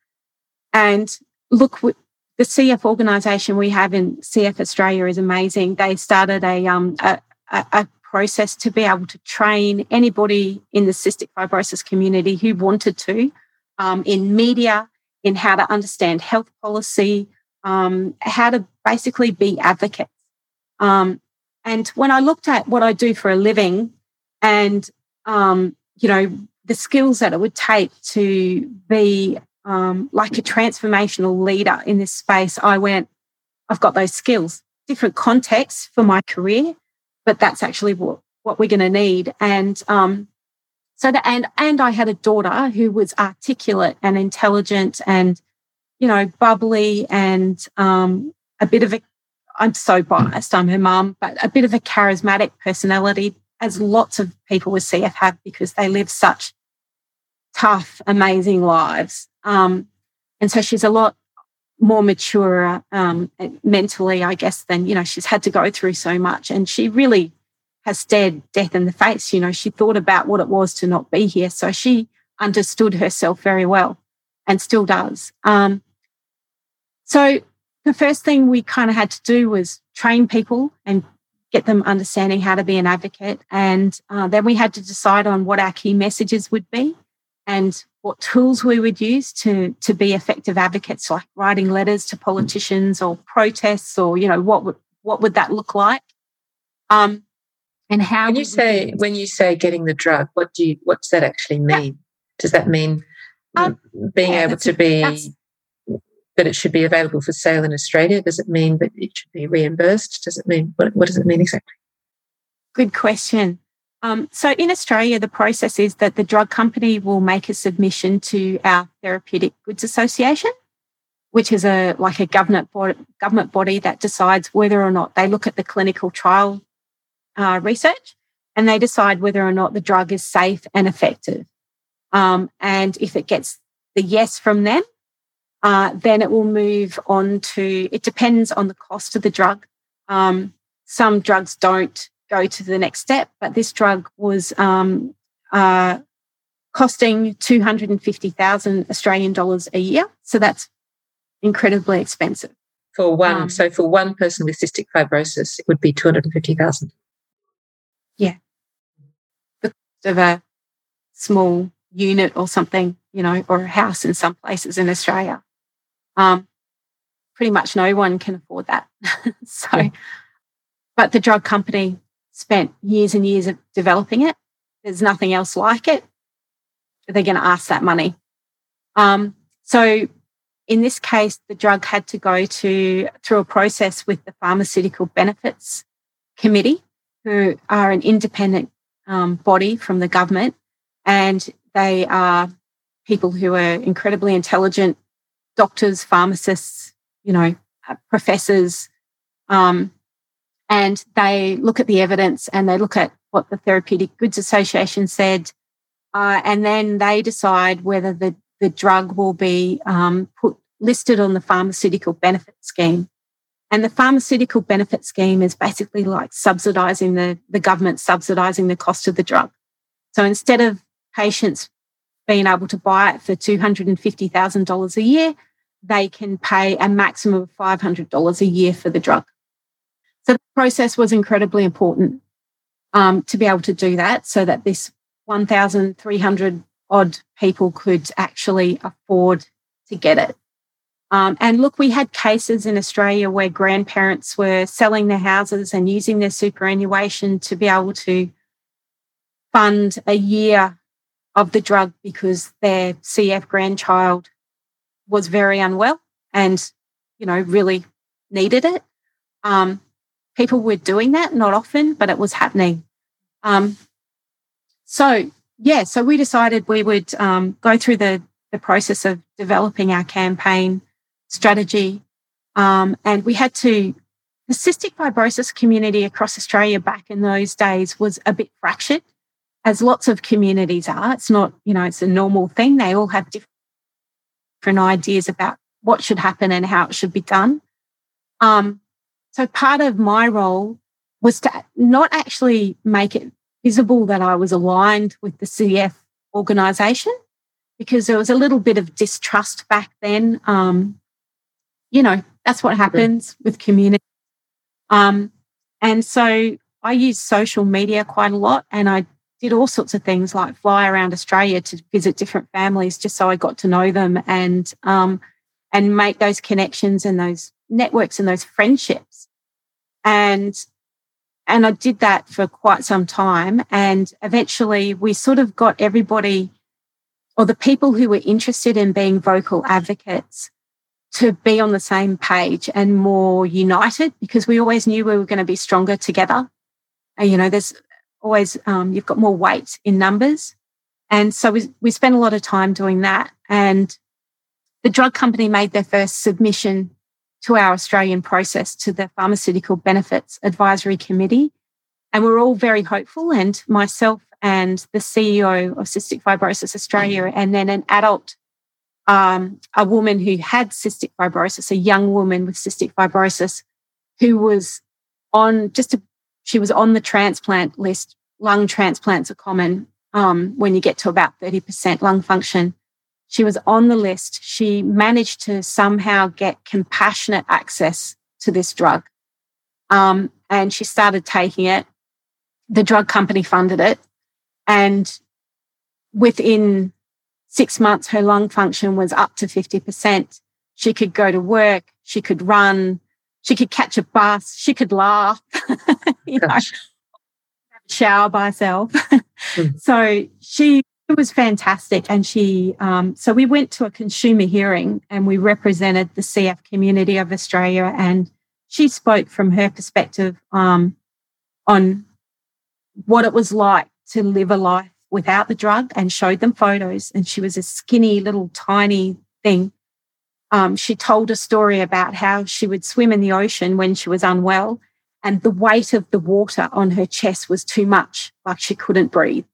and look, the CF organisation we have in CF Australia is amazing. They started a, um, a, a process to be able to train anybody in the cystic fibrosis community who wanted to um, in media, in how to understand health policy, um, how to basically be advocates. Um, and when I looked at what I do for a living and, um, you know, the skills that it would take to be um, like a transformational leader in this space, I went, I've got those skills, different contexts for my career, but that's actually what, what we're going to need. And um, so that, and, and I had a daughter who was articulate and intelligent and, you know, bubbly and um, a bit of a, I'm so biased, I'm her mum, but a bit of a charismatic personality, as lots of people with CF have because they live such tough, amazing lives. Um, and so she's a lot more mature um, mentally, I guess, than, you know, she's had to go through so much. And she really has stared death in the face. You know, she thought about what it was to not be here. So she understood herself very well and still does. Um, so the first thing we kind of had to do was train people and get them understanding how to be an advocate. And uh, then we had to decide on what our key messages would be and what tools we would use to, to be effective advocates, like writing letters to politicians or protests, or you know what would what would that look like? Um, and how when you say when you say getting the drug, what do you what does that actually mean? Yeah. Does that mean um, being yeah, able to be that it should be available for sale in Australia? Does it mean that it should be reimbursed? Does it mean what, what does it mean exactly? Good question. Um, so in Australia, the process is that the drug company will make a submission to our Therapeutic Goods Association, which is a like a government body, government body that decides whether or not they look at the clinical trial uh, research and they decide whether or not the drug is safe and effective. Um, and if it gets the yes from them, uh, then it will move on to, it depends on the cost of the drug. Um, some drugs don't go to the next step, but this drug was um, uh, costing 250,000 Australian dollars a year. So that's incredibly expensive. For one, um, so for one person with cystic fibrosis, it would be 250,000. Yeah. The cost of a small unit or something, you know, or a house in some places in Australia. Um, pretty much no one can afford that. so, yeah. but the drug company spent years and years of developing it. There's nothing else like it. They're going to ask that money. Um, so, in this case, the drug had to go to through a process with the Pharmaceutical Benefits Committee, who are an independent um, body from the government, and they are people who are incredibly intelligent doctors, pharmacists, you know, uh, professors, um, and they look at the evidence and they look at what the Therapeutic Goods Association said, uh, and then they decide whether the, the drug will be um, put listed on the pharmaceutical benefit scheme. And the pharmaceutical benefit scheme is basically like subsidizing the, the government subsidizing the cost of the drug. So instead of patients being able to buy it for $250,000 a year, they can pay a maximum of $500 a year for the drug. So the process was incredibly important um, to be able to do that so that this 1,300 odd people could actually afford to get it. Um, and look, we had cases in Australia where grandparents were selling their houses and using their superannuation to be able to fund a year of the drug because their CF grandchild was very unwell and, you know, really needed it. Um, people were doing that, not often, but it was happening. Um, so, yeah, so we decided we would um, go through the, the process of developing our campaign strategy. Um, and we had to, the cystic fibrosis community across Australia back in those days was a bit fractured as lots of communities are. It's not, you know, it's a normal thing. They all have different ideas about what should happen and how it should be done. Um, so part of my role was to not actually make it visible that I was aligned with the CF organisation because there was a little bit of distrust back then. Um, you know, that's what happens with community. Um, and so I use social media quite a lot and I did all sorts of things like fly around Australia to visit different families just so I got to know them and um, and make those connections and those networks and those friendships. And and I did that for quite some time. And eventually we sort of got everybody or the people who were interested in being vocal advocates to be on the same page and more united because we always knew we were going to be stronger together. And, you know, there's always um, you've got more weight in numbers. And so we, we spent a lot of time doing that. And the drug company made their first submission to our Australian process to the Pharmaceutical Benefits Advisory Committee. And we're all very hopeful. And myself and the CEO of Cystic Fibrosis Australia, and then an adult, um, a woman who had cystic fibrosis, a young woman with cystic fibrosis, who was on just a she was on the transplant list. Lung transplants are common um, when you get to about 30% lung function. She was on the list. She managed to somehow get compassionate access to this drug. Um, and she started taking it. The drug company funded it. And within six months, her lung function was up to 50%. She could go to work. She could run. She could catch a bus. She could laugh, you know, shower by herself. mm. So she was fantastic. And she, um, so we went to a consumer hearing and we represented the CF community of Australia. And she spoke from her perspective um, on what it was like to live a life without the drug and showed them photos. And she was a skinny little tiny thing. Um, she told a story about how she would swim in the ocean when she was unwell and the weight of the water on her chest was too much, like she couldn't breathe.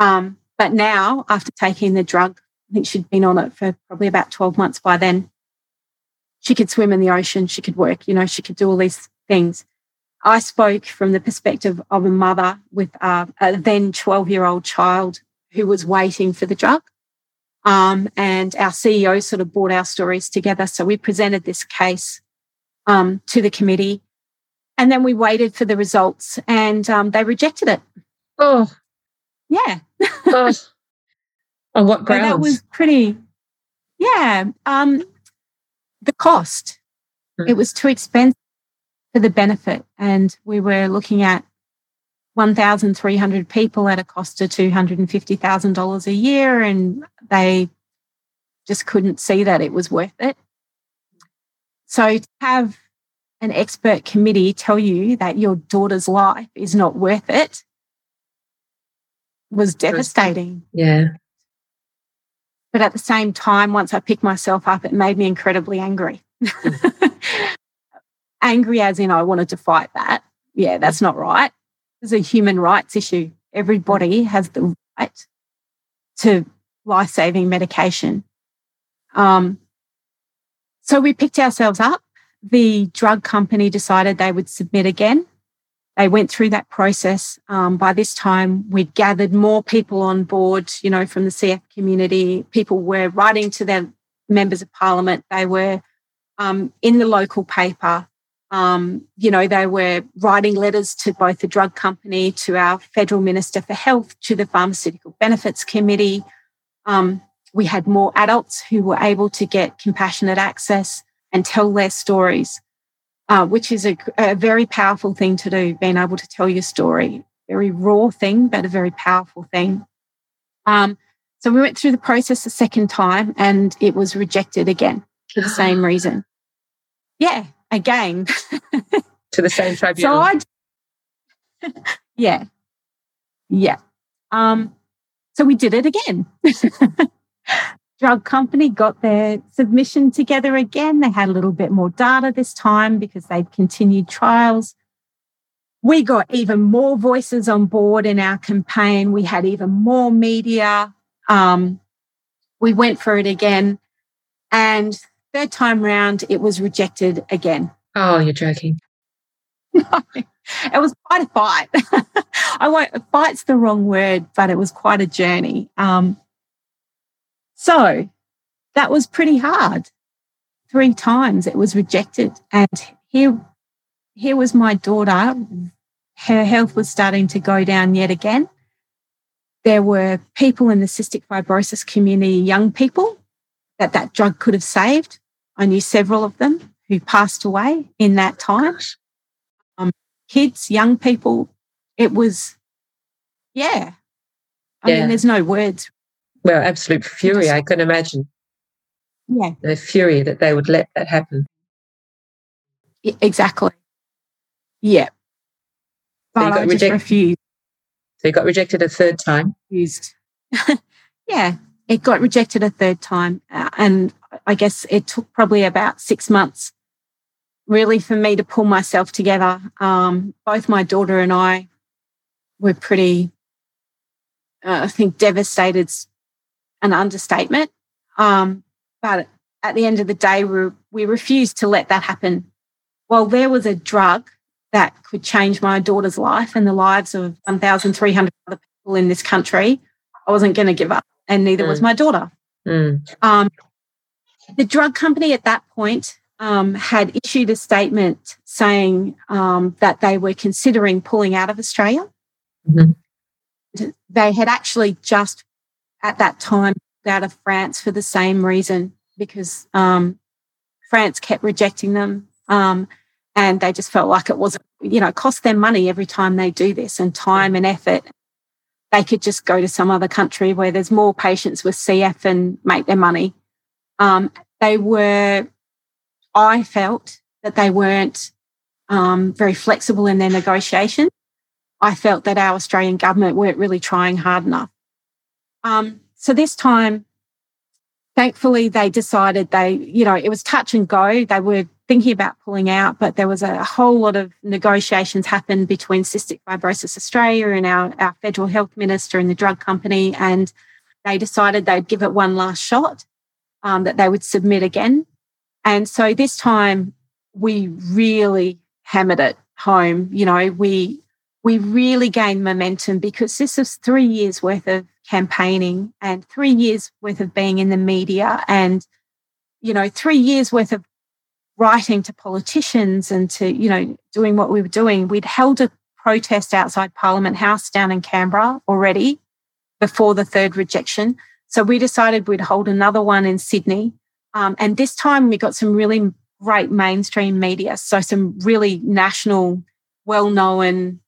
Um, but now, after taking the drug, I think she'd been on it for probably about 12 months by then, she could swim in the ocean, she could work, you know, she could do all these things. I spoke from the perspective of a mother with uh, a then 12 year old child who was waiting for the drug. Um, and our CEO sort of brought our stories together. So we presented this case um, to the committee and then we waited for the results and um, they rejected it. Oh. Yeah. oh. On what grounds? that was pretty, yeah. Um, the cost. Mm. It was too expensive for the benefit. And we were looking at 1,300 people at a cost of $250,000 a year. And they just couldn't see that it was worth it. So to have an expert committee tell you that your daughter's life is not worth it was devastating. Yeah. But at the same time, once I picked myself up, it made me incredibly angry. angry as in I wanted to fight that. Yeah, that's not right. It's a human rights issue. Everybody has the right to life saving medication. Um, so we picked ourselves up the drug company decided they would submit again. They went through that process. Um, by this time, we'd gathered more people on board, you know, from the CF community. People were writing to their members of parliament. They were um, in the local paper. Um, you know, they were writing letters to both the drug company, to our federal minister for health, to the pharmaceutical benefits committee. Um, we had more adults who were able to get compassionate access and tell their stories, uh, which is a, a, very powerful thing to do, being able to tell your story. Very raw thing, but a very powerful thing. Um, so we went through the process a second time and it was rejected again for the same reason. Yeah, again. to the same tribunal. So I, yeah, yeah. Um, so we did it again drug company got their submission together again. They had a little bit more data this time because they'd continued trials. We got even more voices on board in our campaign. We had even more media. Um, we went for it again. And third time round, it was rejected again. Oh, you're joking. it was quite a fight. I won't, fight's the wrong word, but it was quite a journey. Um, so that was pretty hard. Three times it was rejected. And here, here was my daughter. Her health was starting to go down yet again. There were people in the cystic fibrosis community, young people that that drug could have saved. I knew several of them who passed away in that time. Um, kids, young people. It was, yeah. I yeah. mean, there's no words well, absolute fury, I can imagine. Yeah. The fury that they would let that happen. Exactly. Yeah. But so I just refused. So you got rejected a third time? Refused. yeah, it got rejected a third time. Uh, and I guess it took probably about six months really for me to pull myself together. Um, both my daughter and I were pretty, uh, I think, devastated an understatement. Um, but at the end of the day, we, we refused to let that happen. While there was a drug that could change my daughter's life and the lives of 1,300 other people in this country, I wasn't going to give up, and neither mm. was my daughter. Mm. Um, the drug company at that point um, had issued a statement saying um, that they were considering pulling out of Australia. Mm-hmm. They had actually just at that time out of France for the same reason because um, France kept rejecting them. Um, and they just felt like it was, you know, cost them money every time they do this and time and effort. They could just go to some other country where there's more patients with CF and make their money. Um, they were, I felt that they weren't um, very flexible in their negotiation. I felt that our Australian government weren't really trying hard enough. Um, so this time, thankfully, they decided they, you know, it was touch and go. They were thinking about pulling out, but there was a whole lot of negotiations happened between Cystic Fibrosis Australia and our, our federal health minister and the drug company. And they decided they'd give it one last shot, um, that they would submit again. And so this time we really hammered it home. You know, we we really gained momentum because this was three years worth of campaigning and three years worth of being in the media and, you know, three years worth of writing to politicians and to, you know, doing what we were doing. We'd held a protest outside Parliament House down in Canberra already before the third rejection. So we decided we'd hold another one in Sydney. Um, and this time we got some really great mainstream media. So some really national, well known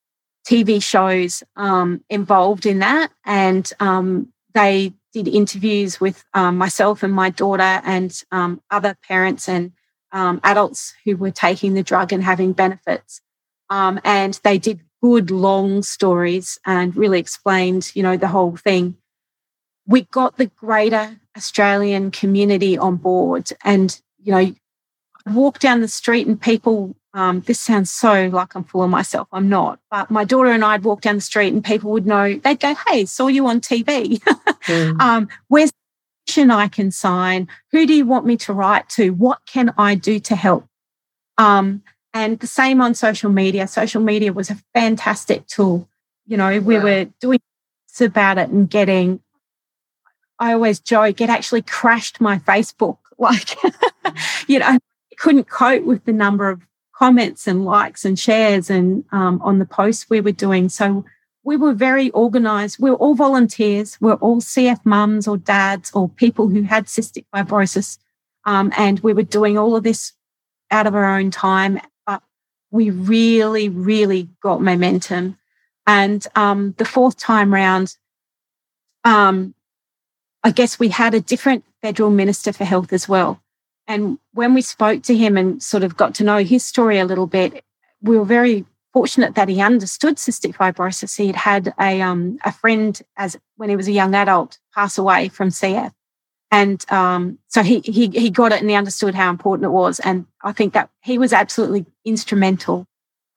TV shows um, involved in that. And um, they did interviews with um, myself and my daughter and um, other parents and um, adults who were taking the drug and having benefits. And they did good long stories and really explained, you know, the whole thing. We got the greater Australian community on board and, you know, I walk down the street and people um, this sounds so like I'm full of myself. I'm not. But my daughter and I'd walk down the street and people would know, they'd go, Hey, saw you on TV. mm. um, where's the petition I can sign? Who do you want me to write to? What can I do to help? Um, and the same on social media. Social media was a fantastic tool. You know, we wow. were doing about it and getting, I always joke, it actually crashed my Facebook. Like, you know, I couldn't cope with the number of comments and likes and shares and um, on the posts we were doing. So we were very organized. We were all volunteers. We we're all CF mums or dads or people who had cystic fibrosis. Um, and we were doing all of this out of our own time. But we really, really got momentum. And um, the fourth time round, um, I guess we had a different federal minister for health as well. And when we spoke to him and sort of got to know his story a little bit, we were very fortunate that he understood cystic fibrosis. He had had a um, a friend as when he was a young adult pass away from CF, and um, so he he he got it and he understood how important it was. And I think that he was absolutely instrumental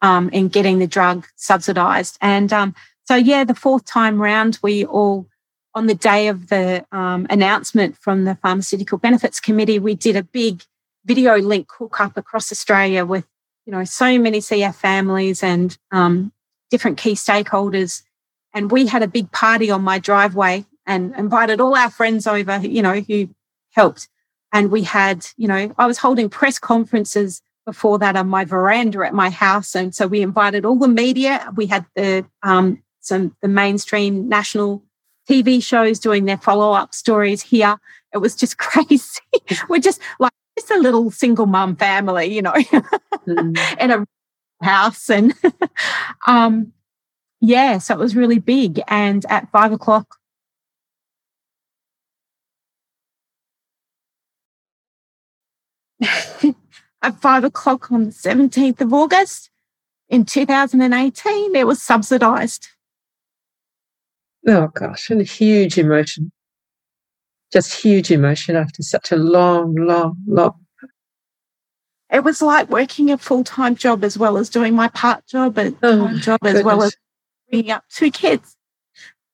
um, in getting the drug subsidised. And um, so yeah, the fourth time round, we all on the day of the um, announcement from the Pharmaceutical Benefits Committee, we did a big video link hookup across Australia with, you know, so many CF families and um, different key stakeholders. And we had a big party on my driveway and invited all our friends over, you know, who helped. And we had, you know, I was holding press conferences before that on my veranda at my house. And so we invited all the media. We had the um, some the mainstream national TV shows doing their follow up stories here. It was just crazy. We're just like just a little single mum family, you know, mm. in a house. And um, yeah, so it was really big. And at five o'clock, at five o'clock on the 17th of August in 2018, it was subsidised. Oh gosh, and a huge emotion. Just huge emotion after such a long, long, long. It was like working a full time job as well as doing my part job and oh, job goodness. as well as bringing up two kids.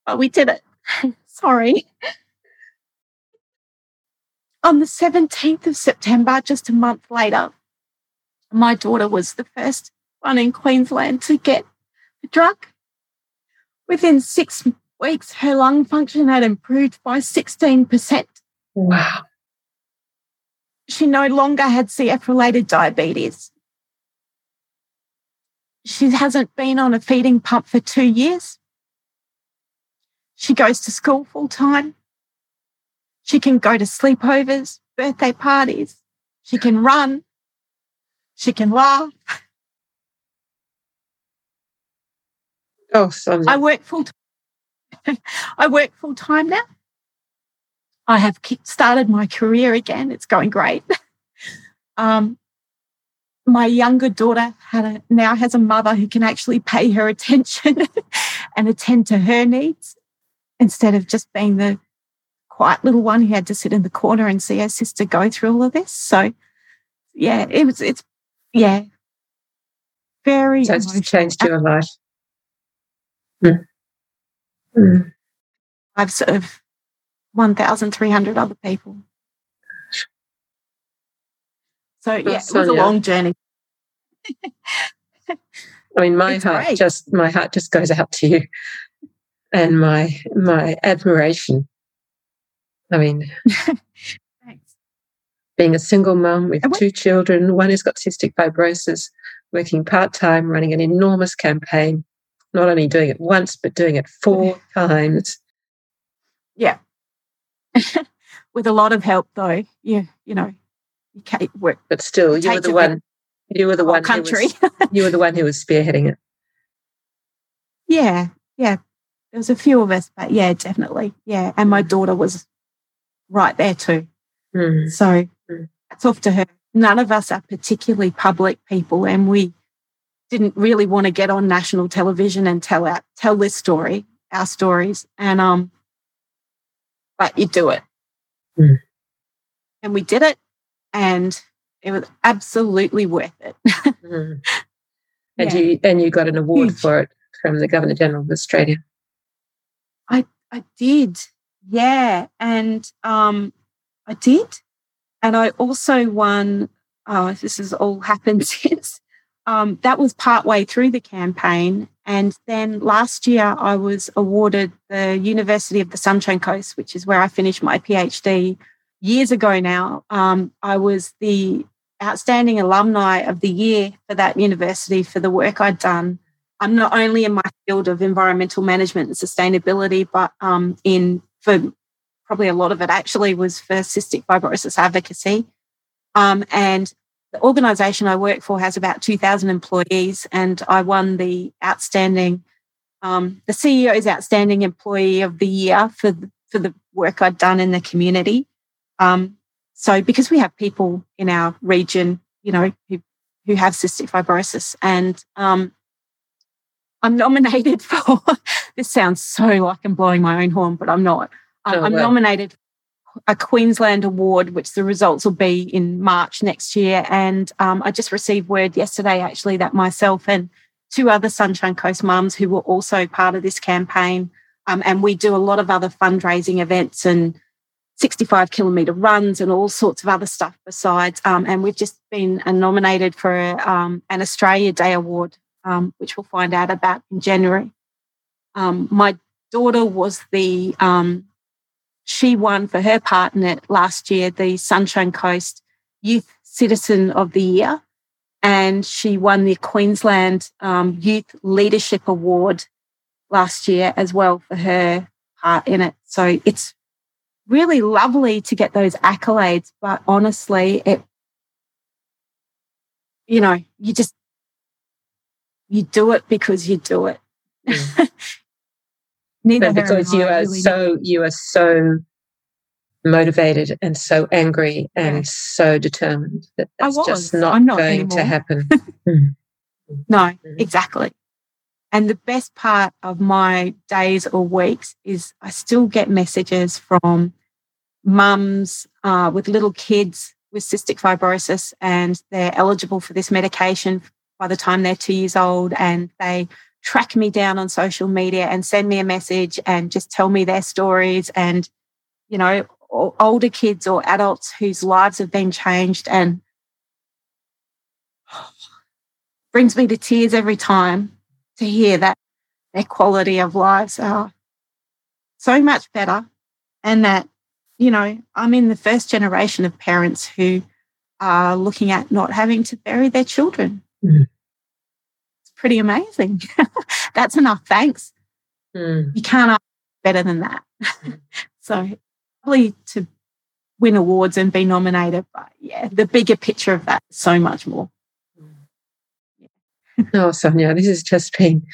But we did it. Sorry. On the 17th of September, just a month later, my daughter was the first one in Queensland to get the drug. Within six weeks, her lung function had improved by 16%. Wow. she no longer had CF related diabetes. She hasn't been on a feeding pump for two years. She goes to school full time. She can go to sleepovers, birthday parties. She can run. She can laugh. Oh, Sonia. I work full time. I work full time now. I have started my career again. It's going great. um, my younger daughter had a, now has a mother who can actually pay her attention and attend to her needs instead of just being the quiet little one who had to sit in the corner and see her sister go through all of this. So, yeah, it was. It's yeah, very. So it's changed your life. Mm. Mm. I've sort of 1,300 other people. So, yeah, it was a long journey. I mean, my it's heart great. just my heart just goes out to you, and my my admiration. I mean, being a single mum with two children, one who's got cystic fibrosis, working part time, running an enormous campaign, not only doing it once but doing it four times. Yeah, with a lot of help though. Yeah, you know, you can't work. But still, you were the one. You were the one. Country. Was, you were the one who was spearheading it. Yeah, yeah. There was a few of us, but yeah, definitely, yeah. And my daughter was right there too. Mm. So mm. that's off to her. None of us are particularly public people, and we didn't really want to get on national television and tell our, tell this story, our stories. And um, but you do it. Mm. And we did it, and it was absolutely worth it. mm. And yeah. you and you got an award Huge. for it from the Governor General of Australia. I I did, yeah, and um, I did, and I also won. Oh, this has all happened since. Um, that was partway through the campaign, and then last year, I was awarded the University of the Sunshine Coast, which is where I finished my PhD years ago now. Um, I was the outstanding alumni of the year for that university for the work I'd done. I'm not only in my field of environmental management and sustainability, but um, in for probably a lot of it actually was for cystic fibrosis advocacy. Um, and the organisation I work for has about 2,000 employees, and I won the outstanding, um, the CEO's outstanding employee of the year for the, for the work I'd done in the community. Um, so, because we have people in our region, you know, who who have cystic fibrosis, and um, I'm nominated for. this sounds so like I'm blowing my own horn, but I'm not. Um, oh, I'm nominated a Queensland award, which the results will be in March next year. And um, I just received word yesterday, actually, that myself and two other Sunshine Coast mums who were also part of this campaign, um, and we do a lot of other fundraising events and 65 kilometre runs and all sorts of other stuff besides. Um, and we've just been nominated for um, an Australia Day award, um, which we'll find out about in January. Um, my daughter was the she won for her part in it last year the Sunshine Coast Youth Citizen of the Year. And she won the Queensland um, Youth Leadership Award last year as well for her part in it. So it's really lovely to get those accolades. But honestly, it, you know, you just, you do it because you do it. Mm. Neither because you are really so you are so motivated and so angry and yeah. so determined that that's just not, not going anymore. to happen. mm. No, mm. exactly. And the best part of my days or weeks is I still get messages from mums uh, with little kids with cystic fibrosis and they're eligible for this medication by the time they're two years old and they track me down on social media and send me a message and just tell me their stories and you know older kids or adults whose lives have been changed and brings me to tears every time to hear that their quality of lives are so much better and that you know i'm in the first generation of parents who are looking at not having to bury their children. Mm. Pretty amazing. That's enough thanks. Mm. You can't ask better than that. so, probably to win awards and be nominated, but yeah, the bigger picture of that, so much more. oh, Sonia, this has just been,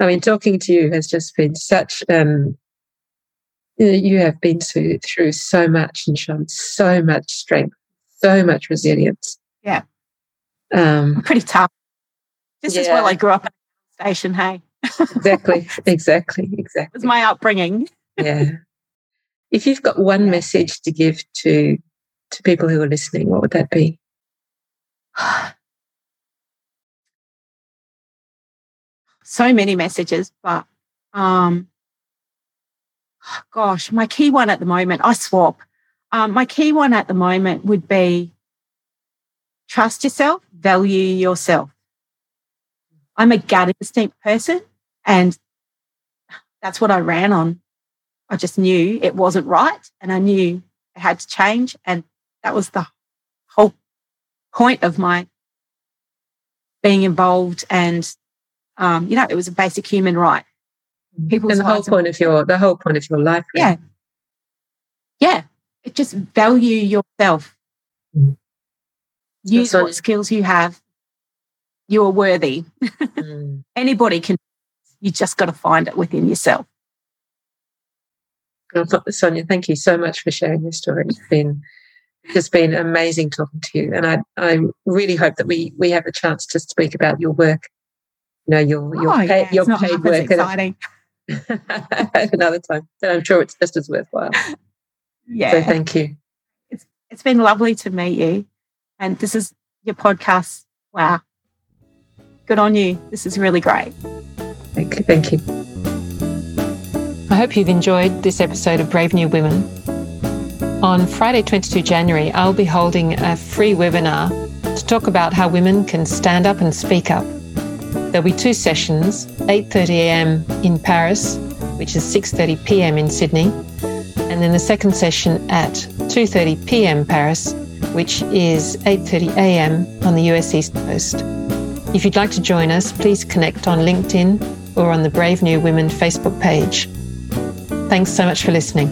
I mean, talking to you has just been such, um, you have been through, through so much and shown so much strength, so much resilience. Yeah. Um, Pretty tough. This is Yeah. where I grew up at station, hey. exactly, exactly, It exactly. was my upbringing. yeah. If you've got one message to give to to people who are listening, what would that be? so many messages, but um, gosh, my key one at the moment, I swap. Um, my key one at the moment would be trust yourself, value yourself. I'm a gut instinct person, and that's what I ran on. I just knew it wasn't right, and I knew it had to change, and that was the whole point of my being involved and um, you know, it was a basic human right. People's and the whole point of your the whole point of your life. really. Yeah. Yeah. It just value yourself. Mm. Use So- what skills you have. You are worthy. Mm. Anybody can. You just got to find it within yourself. Sonia, thank you so much for sharing your story. It's been it's just been amazing talking to you, and I I really hope that we we have a chance to speak about your work. You know your your oh, paid, yeah, your it's paid work exciting. at another time. But I'm sure it's just as worthwhile. So Yeah. thank you. It's it's been lovely to meet you. And this is your podcast. Wow. Good on you. This is really great. Thank you. Thank you. I hope you've enjoyed this episode of Brave New Women. On Friday, 22 January, I'll be holding a free webinar to talk about how women can stand up and speak up. There'll be two sessions, 8:30 a.m. in Paris, which is 6:30 p.m. in Sydney, and then the second session at 2:30 p.m. Paris, which is 8:30 a.m. on the US East Coast. If you'd like to join us, please connect on LinkedIn or on the Brave New Women Facebook page. Thanks so much for listening.